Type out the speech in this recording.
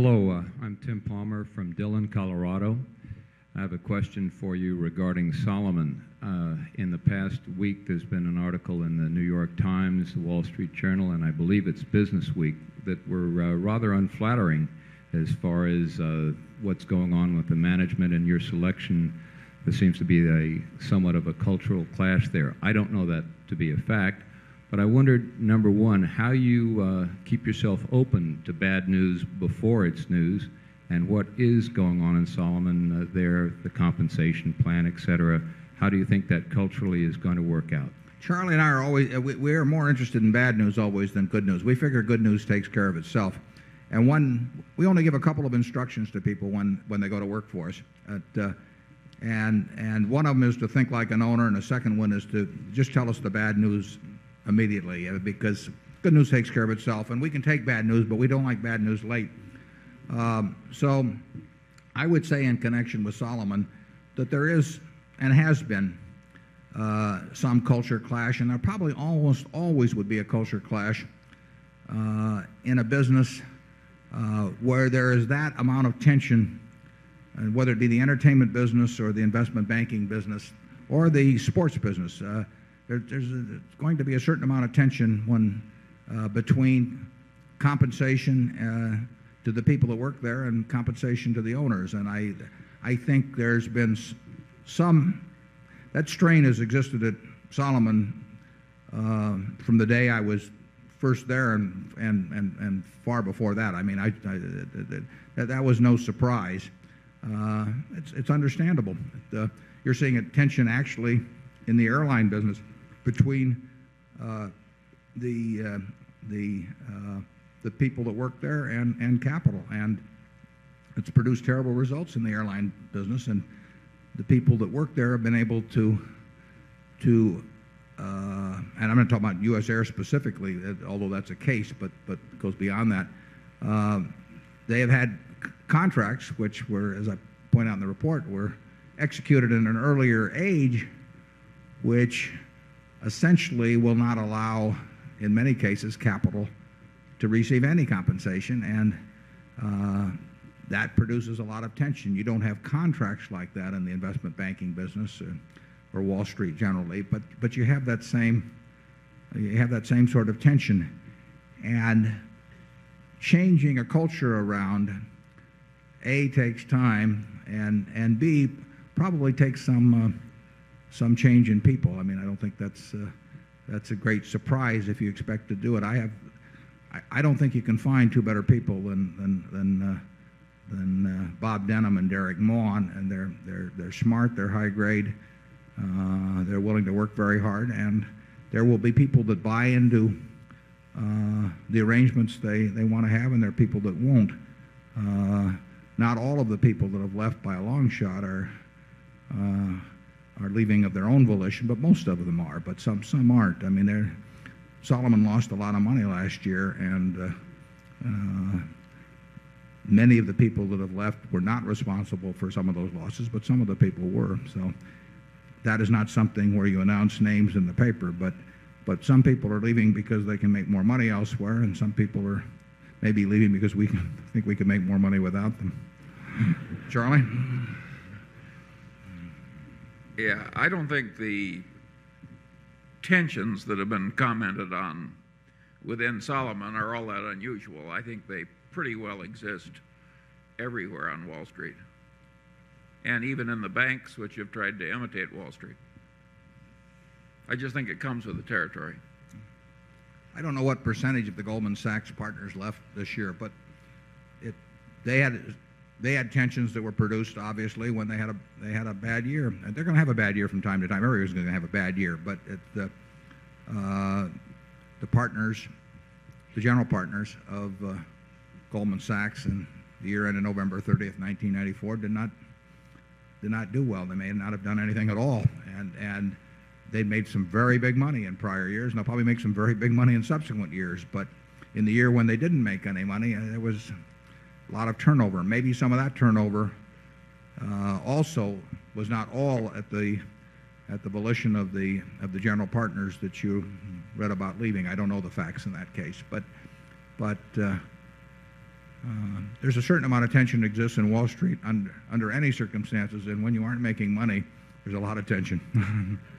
Hello. Uh, I'm Tim Palmer from Dillon, Colorado. I have a question for you regarding Salomon. Uh, in the past week, there's been an article in the New York Times, The Wall Street Journal, and I believe it's Business Week that were uh, rather unflattering as far as what's going on with the management and your selection. There seems to be a somewhat of a cultural clash there. I don't know that to be a fact, but I wondered, number 1, how you uh, keep yourself open to bad news before it's news and what is going on in Salomon uh, there, the compensation plan, et cetera. How do you think that culturally is going to work out? Charlie and I are always uh, we are more interested in bad news always than good news. We figure good news takes care of itself. And one we only give a couple of instructions to people when when they go to work for us. And And one of them is to think like an owner and the second one is to just tell us the bad news immediately uh, because good news takes care of itself and we can take bad news, but we don't like bad news late. Um, so I would say in connection with Salomon that there is and has been uh, some culture clash and there probably almost always would be a culture clash uh, in a business where there is that amount of tension and whether it be the entertainment business or the investment banking business or the sports business, there's going to be a certain amount of tension when uh, between compensation uh, to the people that work there and compensation to the owners. And I I think there's been some that strain has existed at Salomon uh, from the day I was first there and and, and, and far before that. I mean, I that that was no surprise. It's understandable. You're seeing a tension actually in the airline business between uh, the uh, the, uh, the people that work there and and capital. And it's produced terrible results in the airline business. And the people that work there have been able to to and I'm going to talk about U. S. Air specifically, although that's a case, but it goes beyond that. They have had contracts, which were, as I point out in the report, were executed in an earlier age, which essentially will not allow, in many cases, capital to receive any compensation. And uh, that produces a lot of tension. You don't have contracts like that in the investment banking business uh, or Wall Street generally, but but you have that same you have that same sort of tension. And changing a culture around, A, takes time and B, probably takes some uh, change in people. I mean, I don't think uh, that's a great surprise if you expect to do it. I have I don't think you can find 2 better people than than than uh, uh, Bob Denham and Derek Maughan. And they're they're they're smart, they're high grade, they're willing to work very hard. And there will be people that buy into the arrangements they want to have and there are people that won't. Not all of the people that have left by a long shot are leaving of their own volition, but most of them are, but some some aren't. I mean, Salomon lost a lot of money last year and uh, uh, many of the people that have left were not responsible for some of those losses, but some of the people were. So that is not something where you announce names in the paper, but some people are leaving because they can make more money elsewhere and some people are maybe leaving because we think we can make more money without them. Charlie? Yes. I don't think the tensions that have been commented on within Salomon are all that unusual. I think they pretty well exist everywhere on Wall Street and even in the banks which have tried to imitate Wall Street. I just think it comes with the territory. I don't know what percentage of the Goldman Sachs partners left this year, but they had tensions that were produced obviously when they had a they had a bad year. And they're going to have a bad year from time to time. Everybody is going to have a bad year. But the uh, the partners, the general partners of uh, Goldman Sachs in the year ended November 30th, 1994 did not did not do well. They may not have done anything at all. And they made some very big money in prior years and they'll probably make some very big money in subsequent years. But in the year when they didn't make any money, uh, there was a lot of turnover. Maybe some of that turnover uh, also was not all at the at the volition of the of the general partners that you read about leaving. I don't know the facts in that case. But but uh, uh, there's a certain amount of tension that exists in Wall Street under, under any circumstances, and when you aren't making money, there's a lot of tension.